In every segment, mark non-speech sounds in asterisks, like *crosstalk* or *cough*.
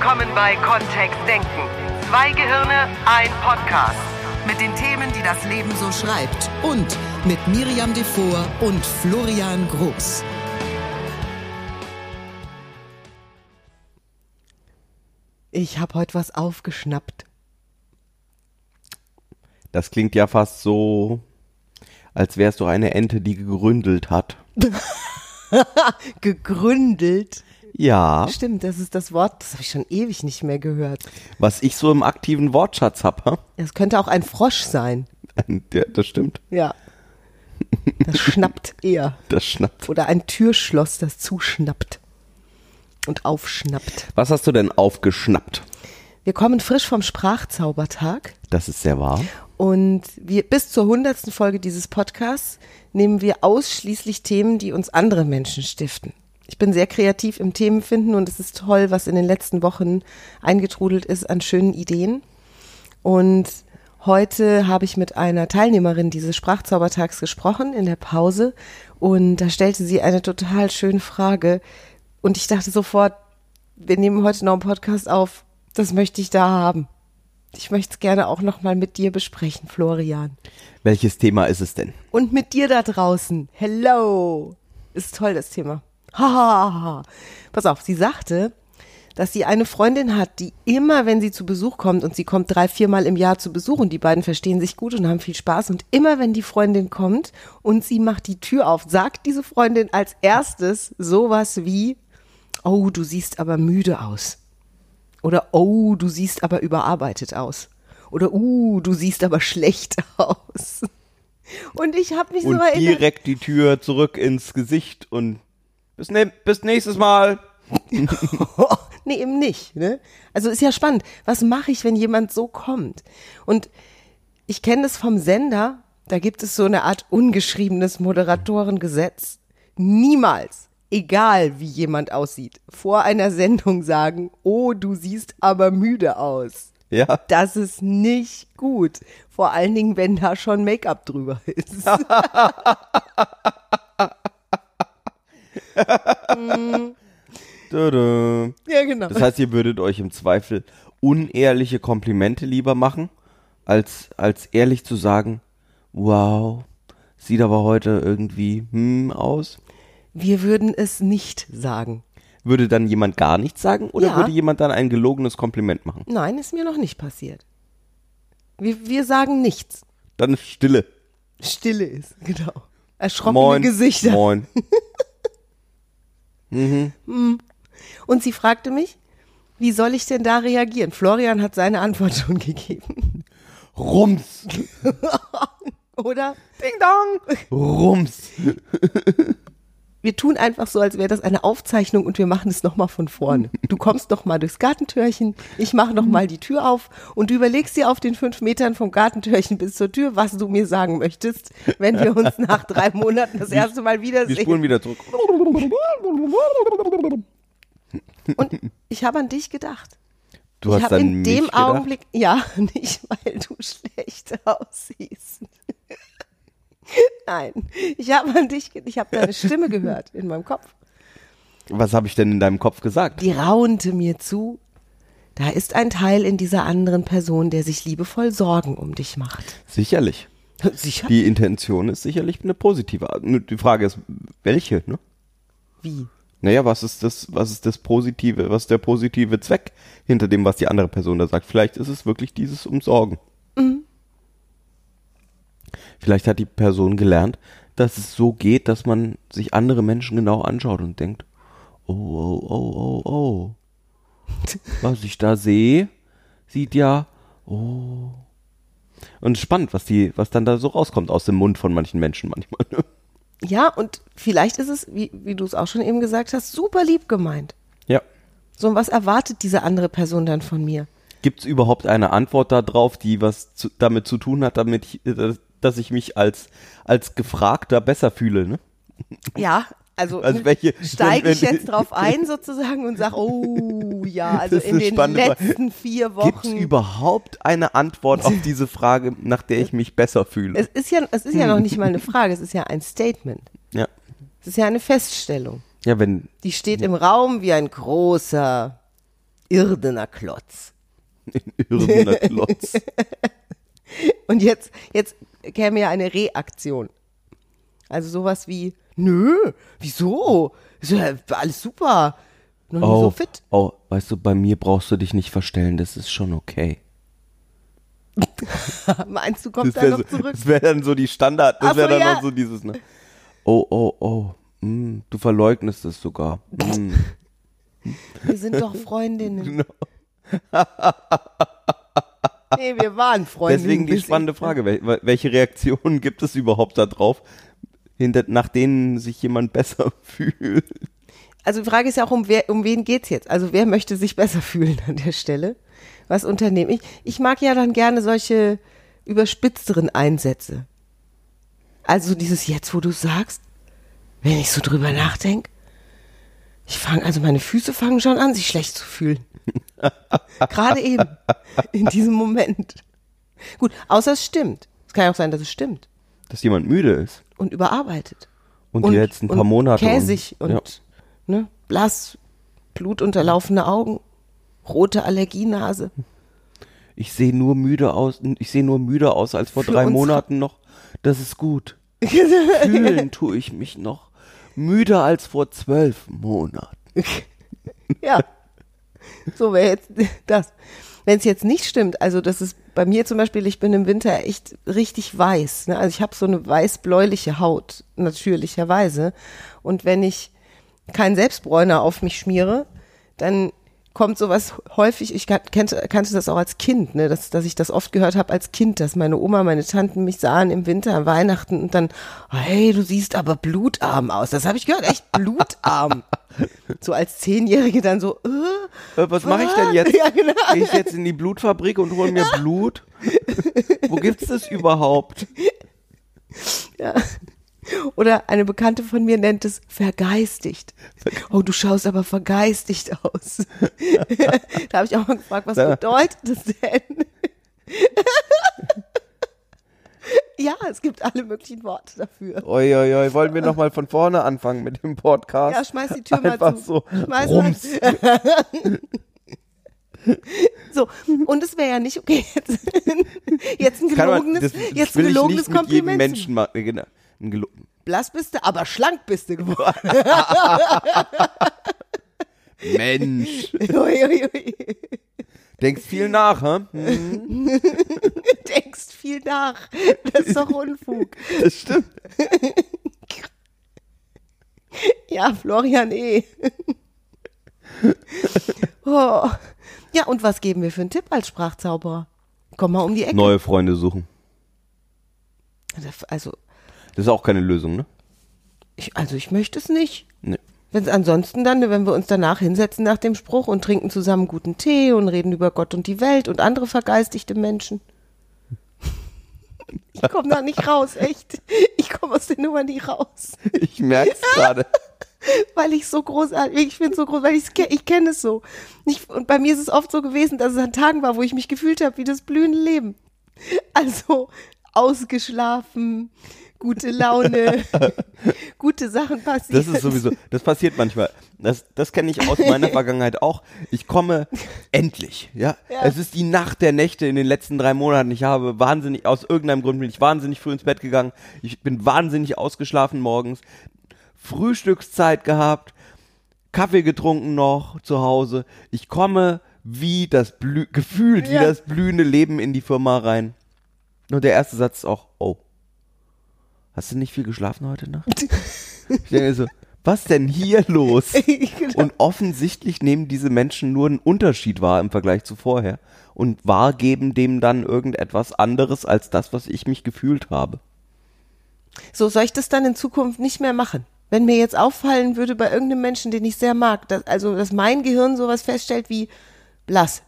willkommen bei Kontext Denken. Zwei Gehirne, ein Podcast. Mit den Themen, die das Leben so schreibt. Und mit Miriam Devor und Florian Groß. Ich habe heute was aufgeschnappt. Das klingt ja fast so, als wärst du eine Ente, die gegründelt hat. *laughs* Gegründelt. Ja, Stimmt, das ist das Wort, das habe ich schon ewig nicht mehr gehört. was ich so im aktiven Wortschatz habe. Es könnte auch ein Frosch sein. *laughs* Ja, das stimmt. Ja. Das schnappt eher. Das schnappt. Oder ein Türschloss, das zuschnappt und aufschnappt. Was hast du denn aufgeschnappt? Wir kommen frisch vom Sprachzaubertag Das ist sehr wahr. und wir bis zur hundertsten Folge dieses Podcasts nehmen wir ausschließlich Themen, die uns andere Menschen stiften. Ich bin sehr kreativ im Themenfinden und es ist toll, was in den letzten Wochen eingetrudelt ist an schönen Ideen. Und heute habe ich mit einer Teilnehmerin dieses Sprachzaubertags gesprochen in der Pause und da stellte sie eine total schöne Frage und ich dachte sofort, wir nehmen heute noch einen Podcast auf, das möchte ich da haben. Ich möchte es gerne auch noch mal mit dir besprechen, Florian. Welches Thema ist es denn? Und mit dir da draußen. Hello. Ist toll, das Thema. Ha, ha, ha, ha. Pass auf, sie sagte, dass sie eine Freundin hat, die immer, wenn sie zu Besuch kommt, und sie kommt drei, viermal im Jahr zu Besuch, und die beiden verstehen sich gut und haben viel Spaß, und immer, wenn die Freundin kommt und sie macht die Tür auf, sagt diese Freundin als erstes sowas wie, oh, du siehst aber müde aus. Oder, oh, du siehst aber überarbeitet aus. Oder, uh, du siehst aber schlecht *laughs* aus. Und ich habe mich Und so erinnert. direkt die Tür zurück ins Gesicht und bis, ne bis nächstes Mal. *laughs* nee, eben nicht. Ne? Also ist ja spannend. Was mache ich, wenn jemand so kommt? Und ich kenne das vom Sender. Da gibt es so eine Art ungeschriebenes Moderatorengesetz. Niemals, egal wie jemand aussieht, vor einer Sendung sagen, oh, du siehst aber müde aus. Ja. Das ist nicht gut. Vor allen Dingen, wenn da schon Make-up drüber ist. *laughs* Ja, genau. Das heißt, ihr würdet euch im Zweifel unehrliche Komplimente lieber machen, als, als ehrlich zu sagen, wow, sieht aber heute irgendwie hm aus. Wir würden es nicht sagen. Würde dann jemand gar nichts sagen oder Ja. würde jemand dann ein gelogenes Kompliment machen? Nein, ist mir noch nicht passiert. Wir, wir sagen nichts. Dann ist Stille. Stille ist, genau. Erschrockene Moin. Gesichter. Moin. *laughs* Und sie fragte mich, wie soll ich denn da reagieren? Florian hat seine Antwort schon gegeben. Rums. *laughs* Oder? Ding dong. Rums. Wir tun einfach so, als wäre das eine Aufzeichnung und wir machen es nochmal von vorne. *laughs* Du kommst noch mal durchs Gartentürchen, ich mache noch mal die Tür auf und du überlegst dir auf den fünf Metern vom Gartentürchen bis zur Tür, was du mir sagen möchtest, wenn wir uns *laughs* nach drei Monaten das erste Mal Wir wiedersehen. spulen wieder zurück. Und ich habe an dich gedacht. Du ich hast habe dann in dem gedacht? Augenblick, ja, *laughs* nicht weil du schlecht aussiehst. *laughs* Nein, ich habe an dich, ich habe deine Stimme gehört in meinem Kopf. Was habe ich denn in deinem Kopf gesagt? Die raunte mir zu. Da ist ein Teil in dieser anderen Person, der sich liebevoll Sorgen um dich macht. Sicherlich. Sicher? Die Intention ist sicherlich eine positive. Die Frage ist, welche, ne? Wie? Naja, was ist das, was ist das Positive, was ist der positive Zweck hinter dem, was die andere Person da sagt? Vielleicht ist es wirklich dieses Umsorgen. Vielleicht hat die Person gelernt, dass es so geht, dass man sich andere Menschen genau anschaut und denkt, oh, oh, oh, oh, oh. *laughs* Was ich da sehe, sieht ja, oh. Und spannend, was die, was dann da so rauskommt aus dem Mund von manchen Menschen manchmal. Ne? Ja, und vielleicht ist es, wie, wie du es auch schon eben gesagt hast, super lieb gemeint. Ja. So, und was erwartet diese andere Person dann von mir? Gibt es überhaupt eine Antwort darauf, die was zu, damit zu tun hat, damit ich, äh, dass ich mich als, als Gefragter besser fühle? Ne? Ja, also, Also welche- steige ich jetzt drauf *laughs* ein sozusagen und sage, oh ja, also in den Frage. letzten vier Gibt es Wochen. überhaupt eine Antwort auf diese Frage, nach der ich mich besser fühle? Es ist ja, es ist ja noch nicht mal eine Frage, es ist ja ein Statement. ja. Es ist ja eine Feststellung. Ja, wenn, Die steht im Raum wie ein großer irdener Klotz. *laughs* Irdener Klotz. *laughs* Und jetzt, jetzt käme ja eine Reaktion. Also sowas wie, nö, wieso? Ist ja alles super. Noch nie Oh, so fit. oh, weißt du, bei mir brauchst du dich nicht verstellen, das ist schon okay. *laughs* Meinst du, kommt Das da wäre noch so, zurück? das wär dann so die Standard, das wäre so, dann ja. noch so dieses, ne? Oh, oh, oh, mm, du verleugnest es sogar. Mm. Wir sind doch Freundinnen. Genau. *laughs* *laughs* Nee, wir waren Freundinnen. Deswegen die spannende Frage, wel welche Reaktionen *laughs* gibt es überhaupt da drauf, nach denen sich jemand besser *laughs* fühlt? Also die Frage ist ja auch, um, wer, um wen geht's jetzt? Also wer möchte sich besser *laughs* fühlen an der Stelle? Was unternehme ich? Ich mag ja dann gerne solche überspitzteren Einsätze. Also dieses jetzt, wo du sagst, wenn ich so drüber nachdenke, ich fange, also meine Füße fangen schon an, sich schlecht zu fühlen. *laughs* Gerade eben, in diesem Moment. Gut, außer es stimmt. Es kann ja auch sein, dass es stimmt. Dass jemand müde ist. Und überarbeitet. Und, die letzten paar Monate. Käsig und, ja. ne, blass, blutunterlaufene Augen, rote Allergienase. Ich sehe nur müde aus, ich sehe nur müde aus als vor Für drei Monaten noch. Das ist gut. *laughs* Fühlen tue ich mich noch müder als vor zwölf Monaten. *laughs* ja. So wäre jetzt das. Wenn es jetzt nicht stimmt, also das ist bei mir zum Beispiel, ich bin im Winter echt richtig weiß. Ne? Also ich habe so eine weiß-bläuliche Haut, natürlicherweise. Und wenn ich keinen Selbstbräuner auf mich schmiere, dann kommt sowas häufig, ich kan- kannte, kannte das auch als Kind, ne, dass, dass ich das oft gehört habe als Kind, dass meine Oma, meine Tanten mich sahen im Winter, an Weihnachten und dann, hey, du siehst aber blutarm aus. Das habe ich gehört, echt blutarm. *laughs* so als Zehnjährige dann so, äh, Äh, Was mache ich denn jetzt? *laughs* Ja, genau. Gehe ich jetzt in die Blutfabrik und hole mir Blut? *laughs* Wo gibt's das überhaupt? Ja. Oder eine Bekannte von mir nennt es vergeistigt. Oh, du schaust aber vergeistigt aus. *laughs* da habe ich auch mal gefragt, was bedeutet das denn? *laughs* ja, es gibt alle möglichen Worte dafür. Oi, oi, oi, wollen wir nochmal von vorne anfangen mit dem Podcast? Ja, schmeiß die Tür mal Einfach zu. so. Schmeiß Rums. *laughs* So, und es wäre ja nicht okay, jetzt, jetzt ein man- gelogenes, das, das jetzt ein gelogenes nicht mit jedem Kompliment. Menschen machen. Genau. Ein Blass bist du, aber schlank bist du geworden. *laughs* Mensch. Ui, ui, ui. Denkst viel nach, hä? Hm, *laughs* denkst viel nach. Das ist doch Unfug. das stimmt. Ja, Florian E. oh. Ja, und was geben wir für einen Tipp als Sprachzauberer? Komm mal um die Ecke. Neue Freunde suchen. Also, Das ist auch keine Lösung, ne? ich, also ich möchte es nicht. Nee. Wenn es ansonsten dann, wenn wir uns danach hinsetzen nach dem Spruch und trinken zusammen guten Tee und reden über Gott und die Welt und andere vergeistigte Menschen. *laughs* Ich komme da nicht raus, echt. Ich komme aus der Nummer nicht raus. Ich merk's gerade. *laughs* weil ich so großartig, ich finde so groß, weil ich's ke ich kenne es so. Ich, und bei mir ist es oft so gewesen, dass es an Tagen war, wo ich mich gefühlt habe wie das blühende Leben. Also ausgeschlafen, gute Laune, *laughs* gute Sachen passieren. Das ist sowieso, das passiert manchmal. Das, das kenne ich aus meiner *laughs* Vergangenheit auch. Ich komme endlich, ja? Ja. Es ist die Nacht der Nächte in den letzten drei Monaten. Ich habe wahnsinnig, aus irgendeinem Grund bin ich wahnsinnig früh ins Bett gegangen. Ich bin wahnsinnig ausgeschlafen morgens. Frühstückszeit gehabt. Kaffee getrunken noch zu Hause. Ich komme wie das Blü gefühlt wie Ja. das blühende Leben in die Firma rein. Und der erste Satz ist auch, oh. Hast du nicht viel geschlafen heute Nacht? Ich denke so, was denn hier los? *laughs* Genau. Und offensichtlich nehmen diese Menschen nur einen Unterschied wahr im Vergleich zu vorher und wahrgeben dem dann irgendetwas anderes als das, was ich mich gefühlt habe. So soll ich das dann in Zukunft nicht mehr machen? Wenn mir jetzt auffallen würde bei irgendeinem Menschen, den ich sehr mag, dass, also dass mein Gehirn sowas feststellt wie blass,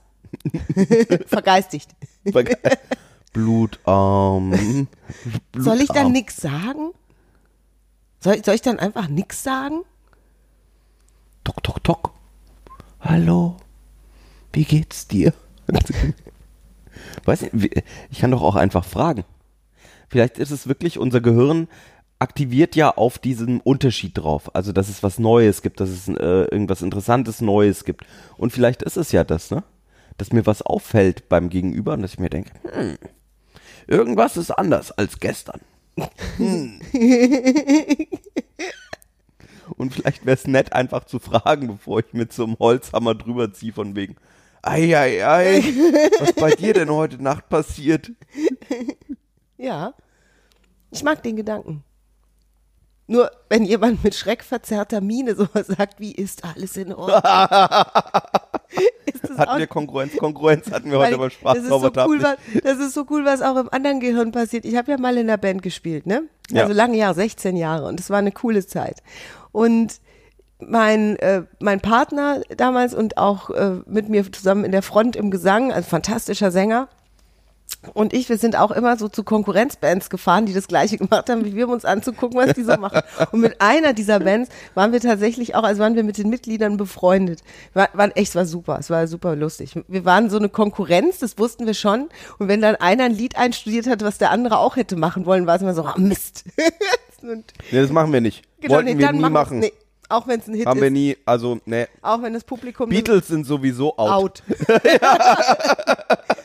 *laughs* *laughs* vergeistigt. Blutarm. *laughs* Soll ich dann Blutarm. nix sagen? Soll, soll ich dann einfach nix sagen? Tok, tok, tok. Hallo. Wie geht's dir? *laughs* Weiß nicht, ich kann doch auch einfach fragen. Vielleicht ist es wirklich unser Gehirn aktiviert ja auf diesen Unterschied drauf. Also, dass es was Neues gibt, dass es äh, irgendwas Interessantes Neues gibt. Und vielleicht ist es ja das, ne? Dass mir was auffällt beim Gegenüber und dass ich mir denke, hm, irgendwas ist anders als gestern. Hm. und vielleicht wäre es nett, einfach zu fragen, bevor ich mit so einem Holzhammer drüber ziehe, von wegen, ei, ei, ei, was bei dir denn heute Nacht passiert? Ja. Ich mag den Gedanken. Nur wenn jemand mit schreckverzerrter Miene sowas sagt, wie ist alles in Ordnung? *laughs* Hatten wir Konkurrenz? Konkurrenz hatten wir heute aber Spaß das ist, so cool, was, das ist so cool, was auch im anderen Gehirn passiert. Ich habe ja mal in der Band gespielt, ne? Ja. Also lange Jahre, 16 Jahre und es war eine coole Zeit. Und mein, äh, mein Partner damals und auch äh, mit mir zusammen in der Front im Gesang, also fantastischer Sänger, und ich, wir sind auch immer so zu Konkurrenzbands gefahren, die das Gleiche gemacht haben, wie wir, um uns anzugucken, was die so machen. Und mit einer dieser Bands waren wir tatsächlich auch, also waren wir mit den Mitgliedern befreundet. War, waren echt, es war super, es war super lustig. Wir waren so eine Konkurrenz, das wussten wir schon. Und wenn dann einer ein Lied einstudiert hat, was der andere auch hätte machen wollen, war es immer so, ah, Mist. *laughs* Und Nee, das machen wir nicht. genau, Wollten nee, wir dann nie wir's. machen. Nee, auch wenn es ein Hit Haben ist. wir nie, also, ne. Auch wenn das Publikum Beatles sind sowieso out. out. *laughs* *laughs*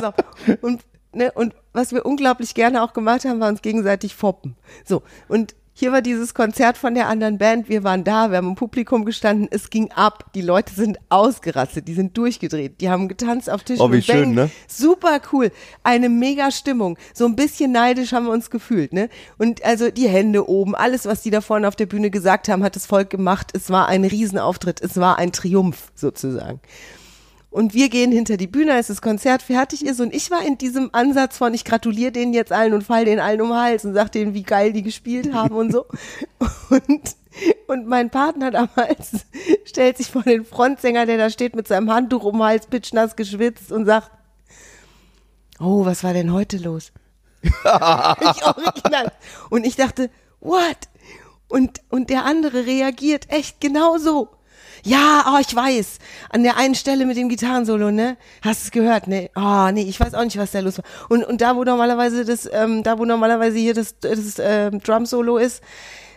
Pass auf. Und, ne, und was wir unglaublich gerne auch gemacht haben, war uns gegenseitig foppen. So, und hier war dieses Konzert von der anderen Band. Wir waren da, wir haben im Publikum gestanden. Es ging ab. Die Leute sind ausgerastet, die sind durchgedreht, die haben getanzt auf Tischen Oh, wie schön, ne? Super cool. Eine mega Stimmung. So ein bisschen neidisch haben wir uns gefühlt, ne? Und also die Hände oben, alles, was die da vorne auf der Bühne gesagt haben, hat das Volk gemacht. Es war ein Riesenauftritt. Es war ein Triumph sozusagen. Und wir gehen hinter die Bühne, als das Konzert fertig ist. Und ich war in diesem Ansatz von, ich gratuliere denen jetzt allen und fall denen allen um den Hals und sag denen, wie geil die gespielt haben und so. *laughs* Und, und mein Partner damals *laughs* stellt sich vor den Frontsänger, der da steht mit seinem Handtuch um den Hals, pitschnass geschwitzt und sagt, oh, was war denn heute los? *laughs* ich original. Und ich dachte, what? Und, und der andere reagiert echt genauso. Ja, oh, ich weiß. An der einen Stelle mit dem Gitarrensolo, ne? Hast du es gehört, ne? Oh, nee, ich weiß auch nicht, was da los war. Und, und da, wo normalerweise das, ähm, da, wo normalerweise hier das, das ähm, Drum-Solo ist,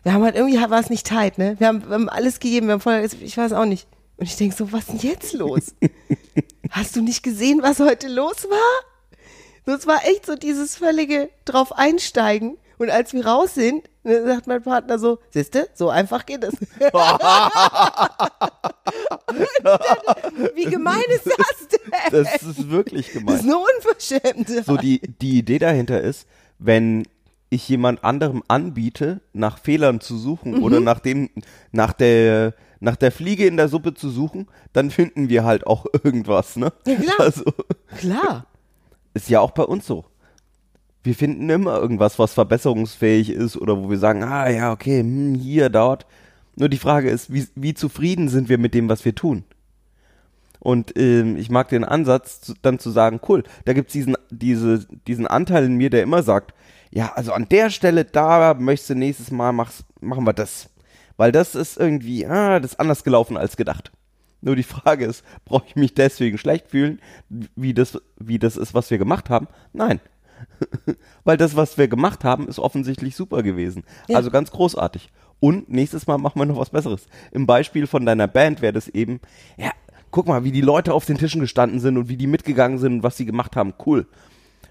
wir haben halt irgendwie, war es nicht tight, ne? Wir haben, wir haben alles gegeben, wir haben voll, ich weiß auch nicht. Und ich denk so, was ist denn jetzt los? *laughs* Hast du nicht gesehen, was heute los war? Das war echt so dieses völlige drauf einsteigen. Und als wir raus sind, ne, sagt mein Partner so, siehste, so einfach geht es. *laughs* Wie gemein ist das denn? Das ist wirklich Das gemein. ist eine Unverschämte. So, die, die Idee dahinter ist, wenn ich jemand anderem anbiete, nach Fehlern zu suchen Mhm. oder nach dem, nach der, nach der Fliege in der Suppe zu suchen, dann finden wir halt auch *laughs* irgendwas, ne? Ja, klar. Also, Klar. ist ja auch bei uns so. Wir finden immer irgendwas, was verbesserungsfähig ist oder wo wir sagen, ah ja, okay, hm, hier, dort. Nur die Frage ist, wie, wie zufrieden sind wir mit dem, was wir tun? Und ähm, ich mag den Ansatz, zu, dann zu sagen, cool, da gibt's diesen, diese, diesen Anteil in mir, der immer sagt, ja, also an der Stelle, da möchtest du nächstes Mal, mach's, machen wir das. Weil das ist irgendwie, ah, das ist anders gelaufen als gedacht. Nur die Frage ist, brauche ich mich deswegen schlecht fühlen, wie das, wie das ist, was wir gemacht haben? Nein. *laughs* Weil das, was wir gemacht haben, ist offensichtlich super gewesen. Ja. Also ganz großartig. Und nächstes Mal machen wir noch was Besseres. Im Beispiel von deiner Band wäre das eben, ja, guck mal, wie die Leute auf den Tischen gestanden sind und wie die mitgegangen sind und was sie gemacht haben. Cool.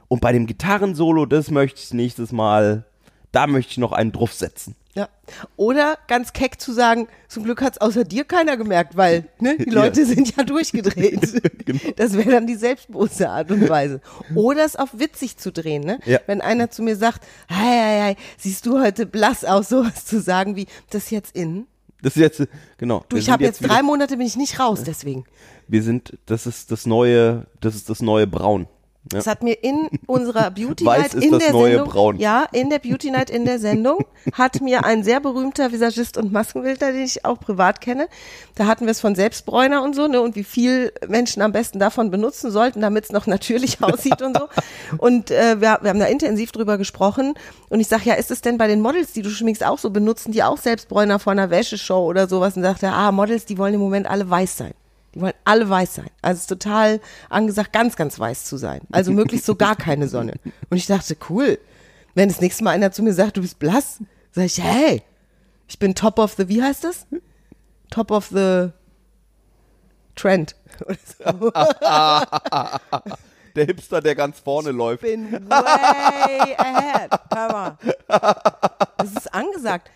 Und bei dem Gitarrensolo, das möchte ich nächstes Mal, da möchte ich noch einen draufsetzen. Ja. Oder ganz keck zu sagen, zum Glück hat's außer dir keiner gemerkt, weil ne, die Ja. Leute sind ja durchgedreht. *laughs* Genau. Das wäre dann die selbstbewusste Art und Weise. Oder es auf witzig zu drehen. Ne? Ja. Wenn einer zu mir sagt, hei, hei, hei, siehst du heute blass aus, sowas zu sagen wie, das ist jetzt in. Das ist jetzt, genau. Du, ich habe jetzt wieder- drei Monate, bin ich nicht raus, deswegen. Wir sind, das ist das neue, das ist das neue Braun. Ja. Das hat mir in unserer Beauty Night in der Sendung, Braun. ja, in der Beauty Night in der Sendung *laughs* hat mir ein sehr berühmter Visagist und Maskenbildner, den ich auch privat kenne, da hatten wir es von Selbstbräuner und so, ne, und wie viel Menschen am besten davon benutzen sollten, damit es noch natürlich *laughs* aussieht und so. Und äh, wir, wir haben da intensiv drüber gesprochen und ich sag ja, ist es denn bei den Models, die du schminkst, auch so benutzen, die auch Selbstbräuner vor einer Wäscheshow oder sowas und sagt er, ah, Models, die wollen im Moment alle weiß sein. Die wollen alle weiß sein. Also es ist total angesagt, ganz, ganz weiß zu sein. Also möglichst so gar keine Sonne. Und ich dachte, cool, wenn das nächste Mal einer zu mir sagt, du bist blass, Sag ich, hey, ich bin top of the, wie heißt das? Top of the Trend. Oder *laughs* so. Der Hipster, der ganz vorne läuft. bin way ahead. Hör mal. Das ist angesagt.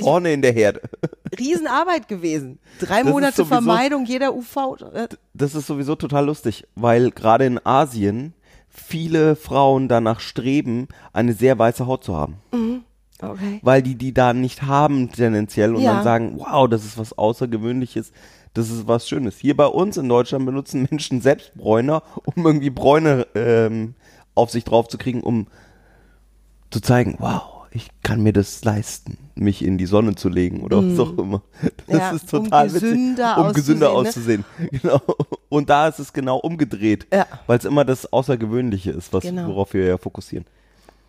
Vorne in der Herde. Riesenarbeit gewesen. Drei ist Monate sowieso- Vermeidung jeder UV. äh, Das ist sowieso total lustig, weil gerade in Asien viele Frauen danach streben, eine sehr weiße Haut zu haben. Okay. Weil die die da nicht haben tendenziell und Ja. dann sagen, wow, das ist was Außergewöhnliches, das ist was Schönes. Hier bei uns in Deutschland benutzen Menschen selbst Bräuner, um irgendwie Bräune ähm, auf sich drauf zu kriegen, um zu zeigen, wow, ich kann mir das leisten, mich in die Sonne zu legen oder was auch immer. Das Mhm. Ja, ist um total gesünder witzig, um gesünder auszusehen, auszusehen. *laughs* Genau. Und da ist es genau umgedreht, Ja. weil es immer das Außergewöhnliche ist, was, Genau. worauf wir ja fokussieren.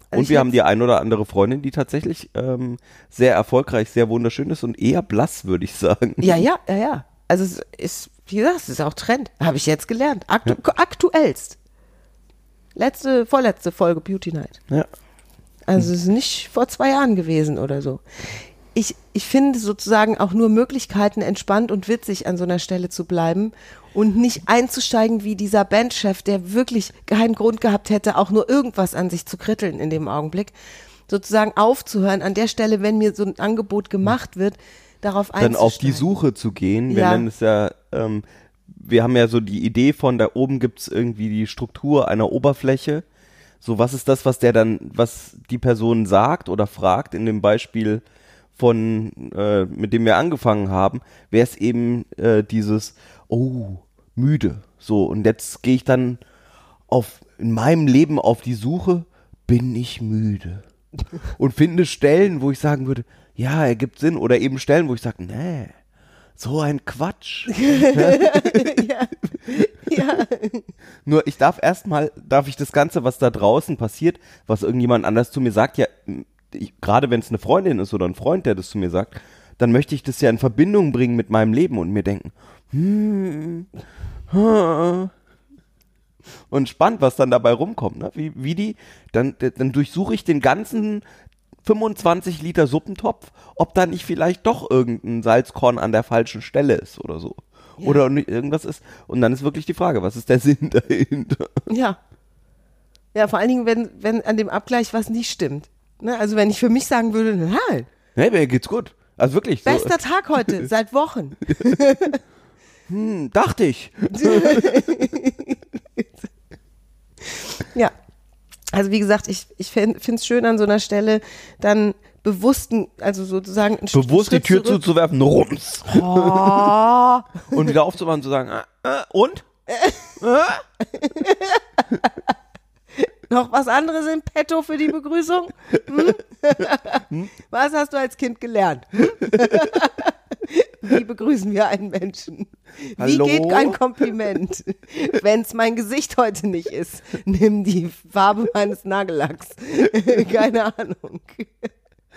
Also und wir haben die ein oder andere Freundin, die tatsächlich ähm, sehr erfolgreich, sehr wunderschön ist und eher blass, würde ich sagen. Ja, ja, ja, ja. Also es ist, wie gesagt, es ist auch Trend. Habe ich jetzt gelernt. Aktu Aktuellst. Letzte, vorletzte Folge Beauty Night. Ja. Also es ist nicht vor zwei Jahren gewesen oder so. Ich, ich finde sozusagen auch nur Möglichkeiten, entspannt und witzig an so einer Stelle zu bleiben und nicht einzusteigen wie dieser Bandchef, der wirklich keinen Grund gehabt hätte, auch nur irgendwas an sich zu kritteln in dem Augenblick. Sozusagen aufzuhören an der Stelle, wenn mir so ein Angebot gemacht wird, darauf Dann einzusteigen. auf die Suche zu gehen. Wir Ja. nennen es ja, ähm, wir haben ja so die Idee von, da oben gibt's irgendwie die Struktur einer Oberfläche. So, was ist das, was der dann, was die Person sagt oder fragt in dem Beispiel von, äh, mit dem wir angefangen haben, wäre es eben äh, dieses, oh, müde. So, und jetzt gehe ich dann auf, in meinem Leben auf die Suche, bin ich müde. *laughs* Und finde Stellen, wo ich sagen würde, ja, ergibt Sinn. Oder eben Stellen, wo ich sage, nee, so ein Quatsch. *laughs* ja. Nur ich darf erstmal, darf ich das Ganze, was da draußen passiert, was irgendjemand anders zu mir sagt, ja, gerade wenn es eine Freundin ist oder ein Freund, der das zu mir sagt, dann möchte ich das ja in Verbindung bringen mit meinem Leben und mir denken, hm, hm. und spannend, was dann dabei rumkommt, ne? wie, wie die, dann, dann durchsuche ich den ganzen 25 Liter Suppentopf, ob da nicht vielleicht doch irgendein Salzkorn an der falschen Stelle ist oder so. Oder nicht irgendwas ist. Und dann ist wirklich die Frage, was ist der *laughs* Sinn dahinter? Ja. Ja, vor allen Dingen, wenn, wenn an dem Abgleich was nicht stimmt. Ne? Also wenn ich für mich sagen würde, nein, Hey, mir geht's gut. Also wirklich. So, bester Tag heute, *laughs* seit Wochen. hm, dachte ich. *laughs* Ja. Also wie gesagt, ich, ich finde es schön an so einer Stelle, dann bewussten, also sozusagen einen Bewusst die Schritt Tür zurück. zuzuwerfen, rums. Oh, *laughs* Und wieder aufzumachen und zu sagen, äh, äh, und? *laughs* noch was anderes im Petto für die Begrüßung? *laughs* Hm? Was hast du als Kind gelernt? Wie begrüßen wir einen Menschen? Wie Hallo? geht ein Kompliment? Wenn es mein Gesicht heute nicht ist, nimm die Farbe meines Nagellacks. *laughs* Keine Ahnung.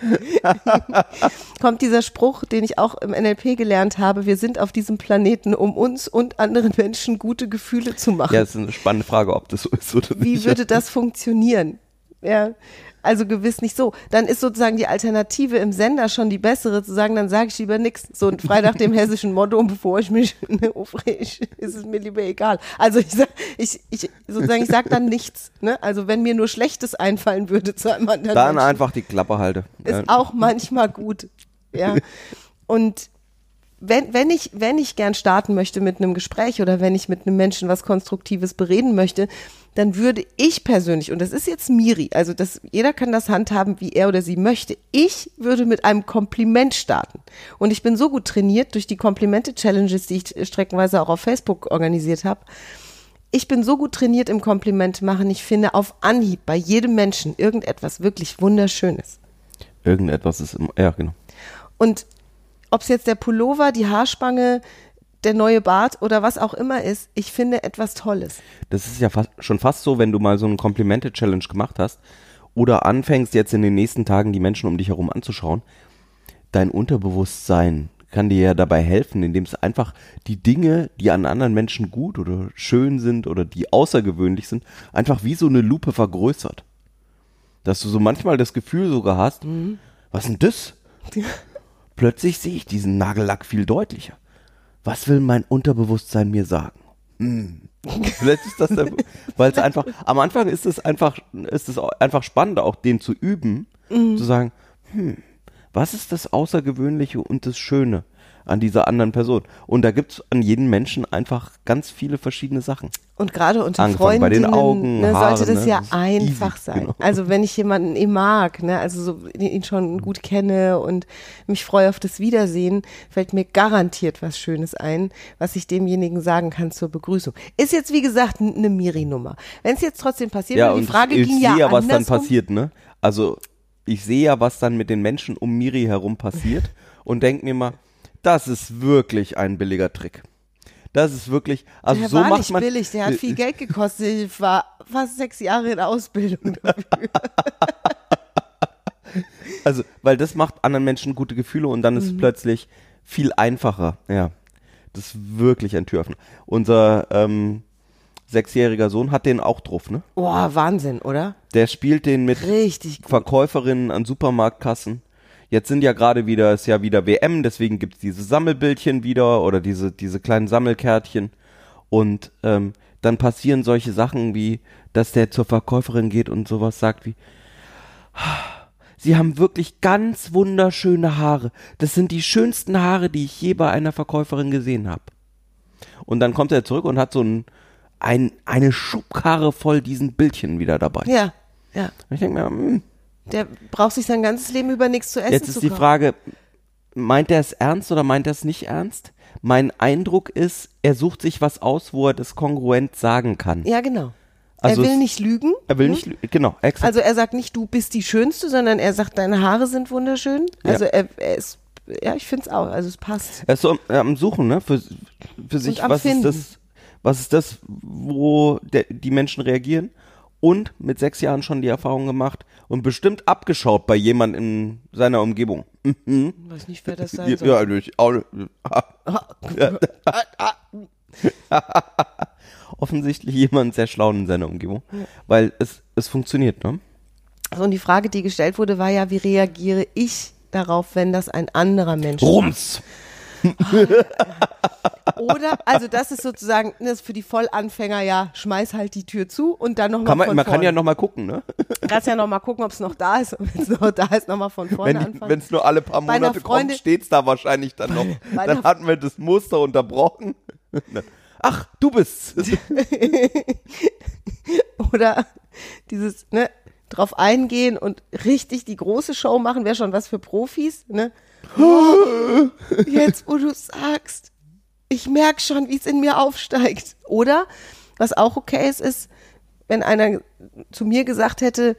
*laughs* Kommt dieser Spruch, den ich auch im NLP gelernt habe, wir sind auf diesem Planeten, um uns und anderen Menschen gute Gefühle zu machen. Ja, das ist eine spannende Frage, ob das so ist oder Wie nicht. würde das funktionieren? Ja, also gewiss nicht so. Dann ist sozusagen die Alternative im Sender schon die bessere, zu sagen, dann sage ich lieber nichts. So ein frei nach dem hessischen Motto, *laughs* bevor ich mich *laughs* ne, aufreg, ist es mir lieber egal. Also ich sag, ich, ich sozusagen, ich sag dann nichts. Ne? Also wenn mir nur Schlechtes einfallen würde zu einem anderen Dann Menschen, einfach die Klappe halte. ist Ja. auch manchmal gut. Ja. *laughs* Und wenn, wenn ich, wenn ich gern starten möchte mit einem Gespräch oder wenn ich mit einem Menschen was Konstruktives bereden möchte, dann würde ich persönlich, und das ist jetzt Miri, also das, jeder kann das handhaben, wie er oder sie möchte. Ich würde mit einem Kompliment starten. Und ich bin so gut trainiert durch die Komplimente-Challenges, die ich streckenweise auch auf Facebook organisiert habe. Ich bin so gut trainiert im Kompliment machen. Ich finde auf Anhieb bei jedem Menschen irgendetwas wirklich Wunderschönes. Irgendetwas ist im, ja, genau. Und ob es jetzt der Pullover, die Haarspange, der neue Bart oder was auch immer ist, ich finde etwas Tolles. Das ist ja fast, schon fast so, wenn du mal so eine Komplimente-Challenge gemacht hast oder anfängst jetzt in den nächsten Tagen die Menschen um dich herum anzuschauen. Dein Unterbewusstsein kann dir ja dabei helfen, indem es einfach die Dinge, die an anderen Menschen gut oder schön sind oder die außergewöhnlich sind, einfach wie so eine Lupe vergrößert. Dass du so manchmal das Gefühl sogar hast, was denn das? *laughs* Plötzlich sehe ich diesen Nagellack viel deutlicher. Was will mein Unterbewusstsein mir sagen? Hm. *laughs* Vielleicht ist das weil es einfach, am Anfang ist es einfach, ist es einfach spannend, auch den zu üben, zu sagen, hm, was ist das Außergewöhnliche und das Schöne an dieser anderen Person? Und da gibt es an jedem Menschen einfach ganz viele verschiedene Sachen. Und gerade unter Angefangen bei den Freundinnen Augen, ne, Haare, sollte das ne? ja Das einfach easy, sein. genau. Also wenn ich jemanden eh mag, ne, also so ihn schon gut kenne und mich freue auf das Wiedersehen, fällt mir garantiert was Schönes ein, was ich demjenigen sagen kann zur Begrüßung. Ist jetzt wie gesagt eine Miri-Nummer. Wenn es jetzt trotzdem passiert, Ja, die Frage ich, ich ging sehe ja ja, was dann passiert, ne? Also ich sehe ja, was dann mit den Menschen um Miri herum passiert *laughs* und denke mir mal, das ist wirklich ein billiger Trick. Das ist wirklich, also der so war macht nicht man. billig, der hat viel Geld gekostet. Ich war fast sechs Jahre in Ausbildung *laughs* dafür. Also, weil das macht anderen Menschen gute Gefühle und dann ist Mhm. es plötzlich viel einfacher. Ja, das ist wirklich ein Türöffner. Unser ähm, sechsjähriger Sohn hat den auch drauf, ne? Boah, Wahnsinn, oder? Der spielt den mit Richtig gut. Verkäuferinnen an Supermarktkassen. Jetzt sind ja gerade wieder, ist ja wieder WM, deswegen gibt's diese Sammelbildchen wieder oder diese, diese kleinen Sammelkärtchen. Und ähm, dann passieren solche Sachen wie, dass der zur Verkäuferin geht und sowas sagt wie, Sie haben wirklich ganz wunderschöne Haare. Das sind die schönsten Haare, die ich je bei einer Verkäuferin gesehen habe. Und dann kommt er zurück und hat so ein, ein, eine Schubkarre voll diesen Bildchen wieder dabei. Ja, ja. Und ich denke mir, hm, Der braucht sich sein ganzes Leben über nichts zu essen Jetzt zu ist die kaufen. Frage, meint er es ernst oder meint er es nicht ernst? Mein Eindruck ist, er sucht sich was aus, wo er das kongruent sagen kann. Ja, genau. Also er will nicht lügen. Er will nicht, lü- genau, exakt. Also er sagt nicht, du bist die Schönste, sondern er sagt, deine Haare sind wunderschön. Ja. Also er, er ist, ja, ich finde es auch. Also es passt. er ist so am, äh, am Suchen, ne, für, für sich, was ist das, was ist das, wo der, die Menschen reagieren? Und mit sechs Jahren schon die Erfahrung gemacht und bestimmt abgeschaut bei jemand in seiner Umgebung. Mhm. weiß nicht, wer das sein soll. ja, ich auch, *laughs* offensichtlich jemand sehr schlau in seiner Umgebung, weil es, es funktioniert, ne? So, und die Frage, die gestellt wurde, war ja, wie reagiere ich darauf, wenn das ein anderer Mensch Rums! Oder, also das ist sozusagen, das ist für die Vollanfänger, ja, schmeiß halt die Tür zu und dann nochmal von man vorne. kann ja noch mal gucken, ne? Kannst ja nochmal gucken, ob es noch da ist. *laughs* Und wenn es noch da ist, nochmal von vorne Wenn anfangen. es nur alle paar Monate kommt, steht's da wahrscheinlich dann noch. bei Dann hatten wir das Muster unterbrochen. *laughs* Ach, du bist's. *laughs* Oder dieses, ne, drauf eingehen und richtig die große Show machen, wäre schon was für Profis, ne? Jetzt, wo du sagst, ich merke schon, wie es in mir aufsteigt. Oder, was auch okay ist, ist, wenn einer zu mir gesagt hätte,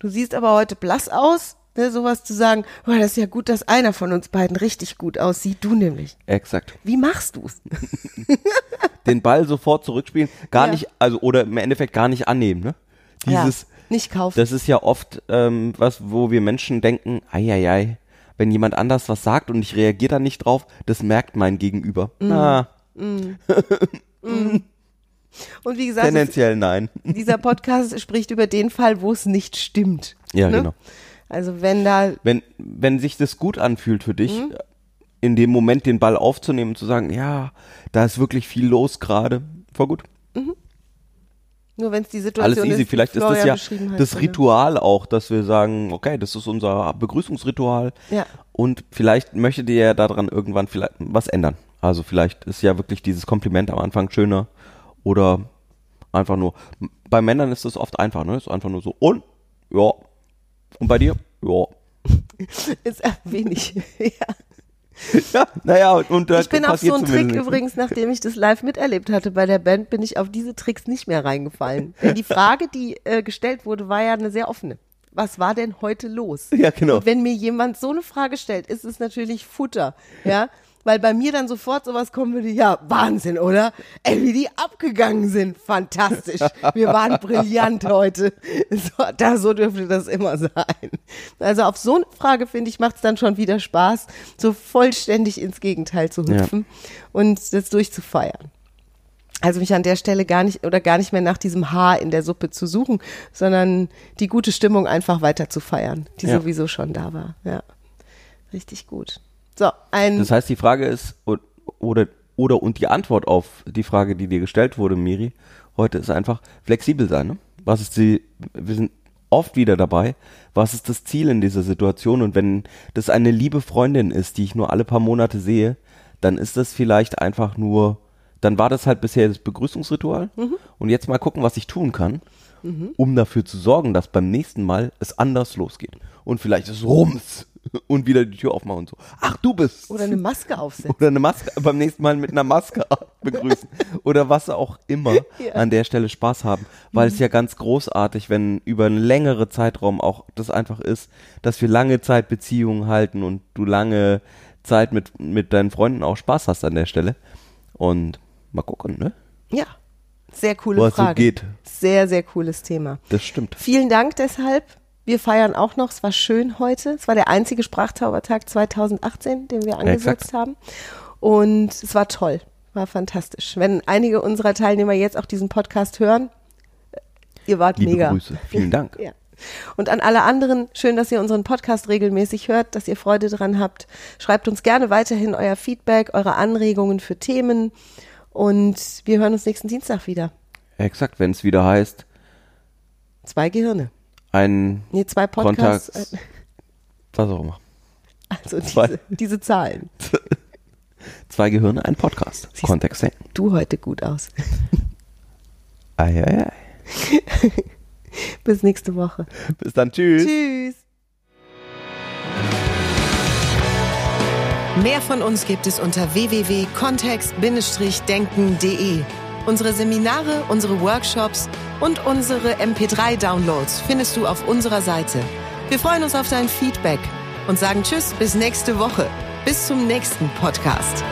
du siehst aber heute blass aus, ne, sowas zu sagen, oh, das ist ja gut, dass einer von uns beiden richtig gut aussieht, du nämlich. Exakt. Wie machst du's? *laughs* Den Ball sofort zurückspielen, gar Ja. nicht, also oder im Endeffekt gar nicht annehmen, ne? Dieses, ja, nicht kaufen. Das ist ja oft ähm, was, wo wir Menschen denken, ei, wenn jemand anders was sagt und ich reagiere dann nicht drauf, das merkt mein Gegenüber. Mhm. Na, *laughs* Und wie gesagt, es- tendenziell nein. *laughs* dieser Podcast spricht über den Fall, wo es nicht stimmt. Ja, ne? genau. Also wenn da, Wenn, wenn sich das gut anfühlt für dich, Mhm. in dem Moment den Ball aufzunehmen und zu sagen, ja, da ist wirklich viel los gerade, voll gut. Nur wenn es die Situation Alles easy. ist, Vielleicht ist das ja hat, das? Ritual auch, dass wir sagen, okay, das ist unser Begrüßungsritual. Ja. Und vielleicht möchtet ihr ja daran irgendwann vielleicht was ändern. Also vielleicht ist ja wirklich dieses Kompliment am Anfang schöner oder einfach nur. Bei Männern ist das oft einfach, ne? Ist einfach nur so, und? Ja. Und bei dir? Ja. *laughs* Ist wenig. *laughs* ja. Ja, naja, und, und Ich bin auf so einen Trick nichts. übrigens, nachdem ich das live miterlebt hatte bei der Band, bin ich auf diese Tricks nicht mehr reingefallen. Denn die Frage, die äh, gestellt wurde, war ja eine sehr offene. Was war denn heute los? Ja, genau. Und wenn mir jemand so eine Frage stellt, ist es natürlich Futter, ja, weil bei mir dann sofort sowas kommen würde, ja, Wahnsinn, oder? Ey, wie die abgegangen sind, fantastisch. Wir waren brillant heute. *laughs* So, da, so dürfte das immer sein. Also auf so eine Frage, finde ich, macht es dann schon wieder Spaß, so vollständig ins Gegenteil zu hüpfen und das durchzufeiern. Also mich an der Stelle gar nicht oder gar nicht mehr nach diesem Haar in der Suppe zu suchen, sondern die gute Stimmung einfach weiter zu feiern, die Ja. sowieso schon da war. Ja. Richtig gut. So, ein Das heißt, die Frage ist, oder, oder und die Antwort auf die Frage, die dir gestellt wurde, Miri, heute ist einfach flexibel sein. Ne? Was ist die, wir sind oft wieder dabei, was ist das Ziel in dieser Situation? Und wenn das eine liebe Freundin ist, die ich nur alle paar Monate sehe, dann ist das vielleicht einfach nur, dann war das halt bisher das Begrüßungsritual. Und jetzt mal gucken, was ich tun kann, um dafür zu sorgen, dass beim nächsten Mal es anders losgeht. Und vielleicht ist Rums und wieder die Tür aufmachen und so. Ach, du bist. oder eine Maske aufsetzen. Oder eine Maske, beim nächsten Mal mit einer Maske *laughs* begrüßen. Oder was auch immer *laughs* Ja. an der Stelle Spaß haben. Weil es ja ganz großartig, wenn über einen längere Zeitraum auch das einfach ist, dass wir lange Zeit Beziehungen halten und du lange Zeit mit, mit deinen Freunden auch Spaß hast an der Stelle. Und mal gucken, ne? Ja. Sehr coole Was so Frage. geht. Sehr, sehr cooles Thema. Das stimmt. Vielen Dank deshalb. Wir feiern auch noch. Es war schön heute. Es war der einzige Sprachzaubertag 2018, den wir angesetzt Exakt. haben. Und es war toll. War fantastisch. Wenn einige unserer Teilnehmer jetzt auch diesen Podcast hören, äh, ihr wart Liebe mega. Grüße. Vielen Dank. *laughs* Ja. Und an alle anderen, schön, dass ihr unseren Podcast regelmäßig hört, dass ihr Freude dran habt. Schreibt uns gerne weiterhin euer Feedback, eure Anregungen für Themen. Und wir hören uns nächsten Dienstag wieder. Exakt, wenn es wieder heißt, Zwei Gehirne. Ein Nee, zwei Podcasts. Kontakt, was auch immer. Also Zwei. diese, diese Zahlen. *laughs* Zwei Gehirne, ein Podcast. Siehst- Kontext denken. Du heute gut aus. *laughs* Ei, ei, ei. *laughs* Bis nächste Woche. Bis dann, tschüss. Tschüss. Mehr von uns gibt es unter www.kontext-denken.de. Unsere Seminare, unsere Workshops und unsere MP3-Downloads findest du auf unserer Seite. Wir freuen uns auf dein Feedback und sagen Tschüss bis nächste Woche. Bis zum nächsten Podcast.